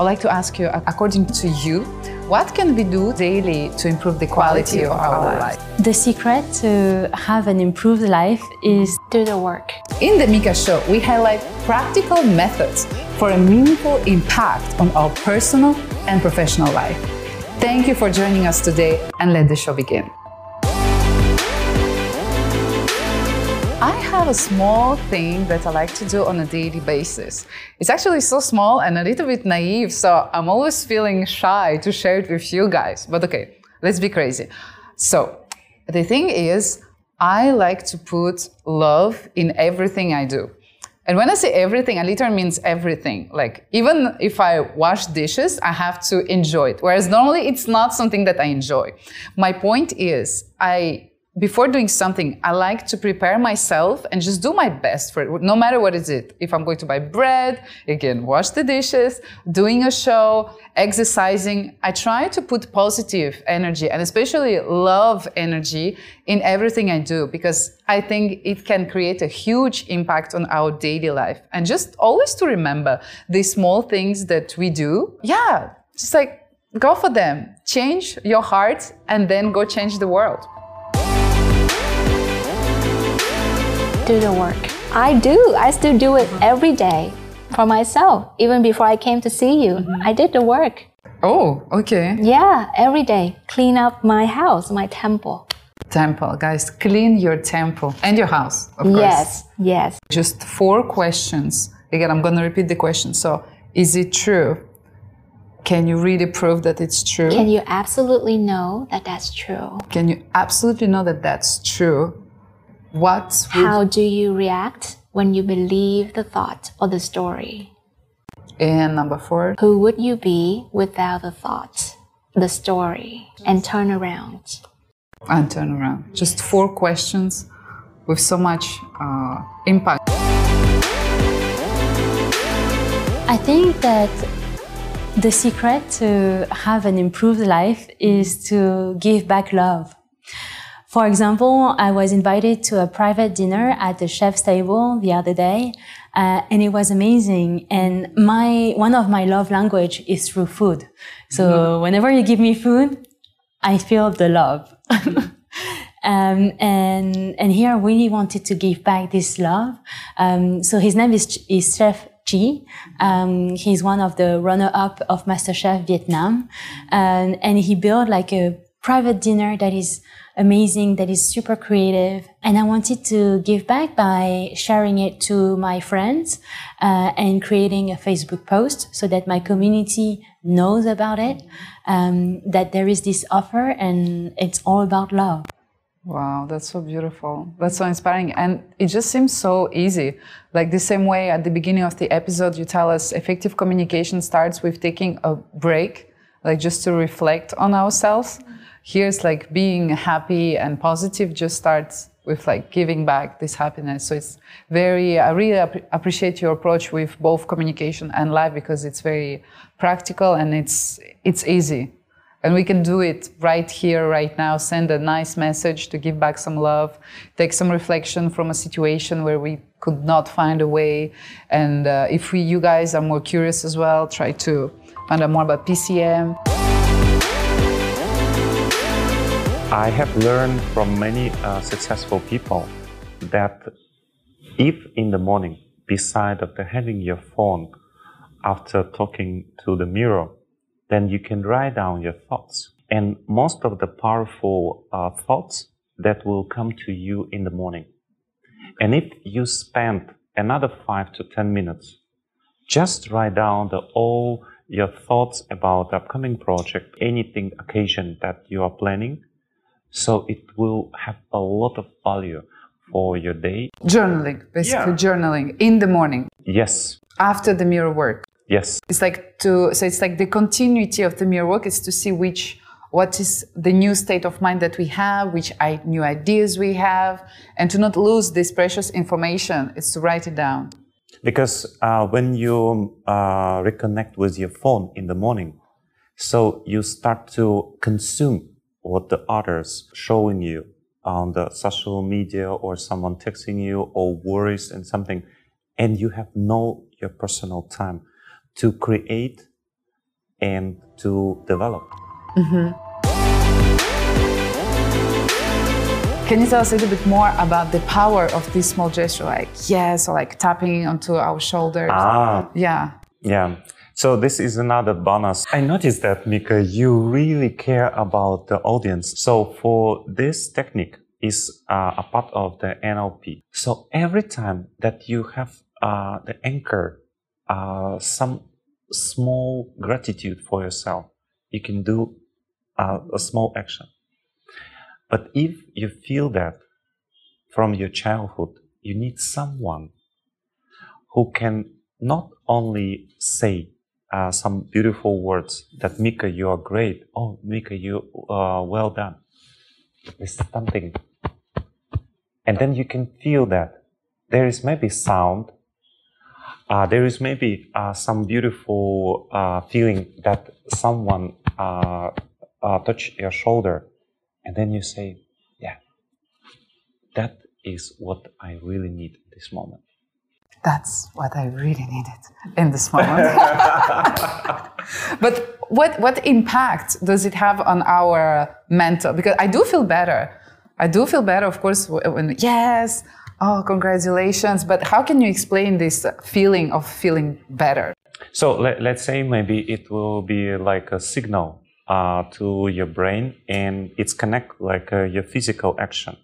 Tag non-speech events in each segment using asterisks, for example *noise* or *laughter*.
I'd like to ask you, according to you, what can we do daily to improve the quality of our life? The secret to have an improved life is do the work. In the Micka Show, we highlight practical methods for a meaningful impact on our personal and professional life. Thank you for joining us today and let the show begin. Have a small thing that I like to do on a daily basis. It's actually so small and a little bit naive, so I'm always feeling shy to share it with you guys. But okay, let's be crazy. So, the thing is, I like to put love in everything I do. And when I say everything, I literally means everything. Like even if I wash dishes, I have to enjoy it. Whereas normally it's not something that I enjoy. My point is I before doing something, I like to prepare myself and just do my best for it, no matter what is it. If I'm going to buy bread, again, wash the dishes, doing a show, exercising, I try to put positive energy and especially love energy in everything I do because I think it can create a huge impact on our daily life. And just always to remember these small things that we do. Yeah, just like go for them. Change your heart and then go change the world. Do the work. I do. I still do it every day for myself. Even before I came to see you, mm-hmm. I did the work. Oh, okay. Yeah, every day. Clean up my house, my temple. Temple, guys, clean your temple and your house, of course. Yes, yes. Just four questions. Again, I'm going to repeat the question. So, is it true? Can you really prove that it's true? Can you absolutely know that that's true? Can you absolutely know that that's true? What How do you react when you believe the thought or the story? And number four. Who would you be without the thought, the story, and turn around? And turn around. Just four questions with so much uh, impact. I think that the secret to have an improved life is to give back love. For example, I was invited to a private dinner at the chef's table the other day, uh, and it was amazing. And my one of my love language is through food. So mm-hmm. whenever you give me food, I feel the love. *laughs* um, and and here I really wanted to give back this love. Um, so his name is is Chef Chi. Um, he's one of the runner-up of MasterChef Vietnam, and and he built like a private dinner that is amazing, that is super creative. And I wanted to give back by sharing it to my friends uh, and creating a Facebook post so that my community knows about it, um, that there is this offer and it's all about love. Wow, that's so beautiful. That's so inspiring. And it just seems so easy. Like the same way at the beginning of the episode, you tell us effective communication starts with taking a break, like just to reflect on ourselves here's like being happy and positive just starts with like giving back this happiness. So it's very, I really ap- appreciate your approach with both communication and life because it's very practical and it's, it's easy. And we can do it right here, right now, send a nice message to give back some love, take some reflection from a situation where we could not find a way. And uh, if we, you guys are more curious as well, try to find out more about PCM. I have learned from many uh, successful people that if in the morning, beside of the having your phone after talking to the mirror, then you can write down your thoughts. And most of the powerful uh, thoughts that will come to you in the morning. And if you spend another five to 10 minutes, just write down the all your thoughts about the upcoming project, anything, occasion that you are planning, so it will have a lot of value for your day. Journaling, basically yeah. journaling in the morning. Yes. After the mirror work. Yes. It's like to so it's like the continuity of the mirror work is to see which what is the new state of mind that we have, which I, new ideas we have, and to not lose this precious information. It's to write it down. Because uh, when you uh, reconnect with your phone in the morning, so you start to consume what the others showing you on the social media or someone texting you or worries and something and you have no your personal time to create and to develop. Can you tell us a little bit more about the power of this small gesture, like yes, or like tapping onto our shoulders? Ah, Yeah. Yeah. So this is another bonus. I noticed that Micka, you really care about the audience. So for this technique is uh, a part of the NLP. So every time that you have uh, the anchor, uh, some small gratitude for yourself, you can do uh, a small action. But if you feel that from your childhood, you need someone who can not only say uh, some beautiful words that Micka, you are great. Oh, Micka, you uh, well done. It's something, and then you can feel that there is maybe sound. Uh, there is maybe uh, some beautiful uh, feeling that someone uh, uh, touch your shoulder, and then you say, "Yeah, that is what I really need this moment." That's what I really needed in this moment. *laughs* but what what impact does it have on our mental? Because I do feel better. I do feel better, of course. When yes, oh, congratulations. But how can you explain this feeling of feeling better? So let, let's say maybe it will be like a signal uh, to your brain and it's connect like uh, your physical action.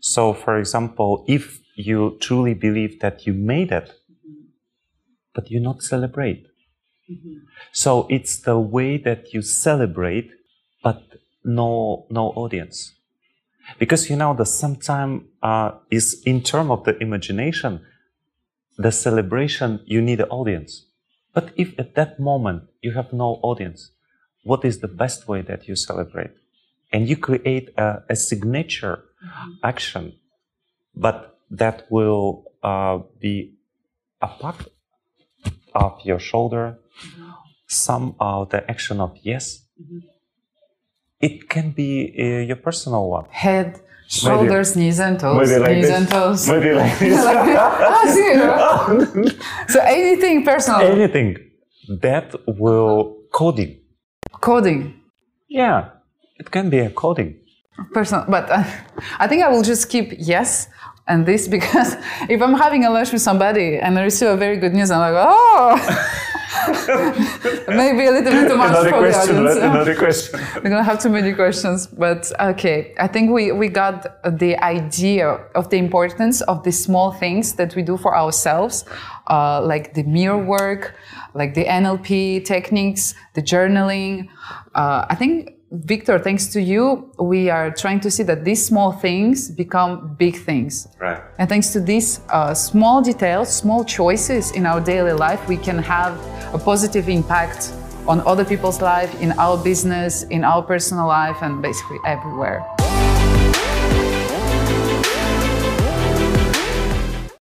So for example, if you truly believe that you made it, mm-hmm. but you not celebrate. Mm-hmm. So it's the way that you celebrate, but no, no audience. Because you know, the sometime uh, is in term of the imagination, the celebration, you need an audience. But if at that moment you have no audience, what is the best way that you celebrate? And you create a, a signature mm-hmm. action, but that will uh, be a part of your shoulder, some of the action of yes. It can be uh, your personal one. Head, shoulders, knees and toes, knees and toes. Maybe like *laughs* this. Ah, see? so anything personal, Anything that will coding. coding. Yeah, it can be a coding. personal but uh, i think i will just keep yes and this because *laughs* if i'm having a lunch with somebody and i receive a very good news i'm like oh *laughs* maybe a little bit too much Another for question. the audience Another question. *laughs* we're gonna have too many questions but okay i think we we got the idea of the importance of the small things that we do for ourselves uh, like the mirror work like the nlp techniques the journaling uh, i think Victor, thanks to you, we are trying to see that these small things become big things. Right. And thanks to these uh, small details, small choices in our daily life, we can have a positive impact on other people's life, in our business, in our personal life, and basically everywhere.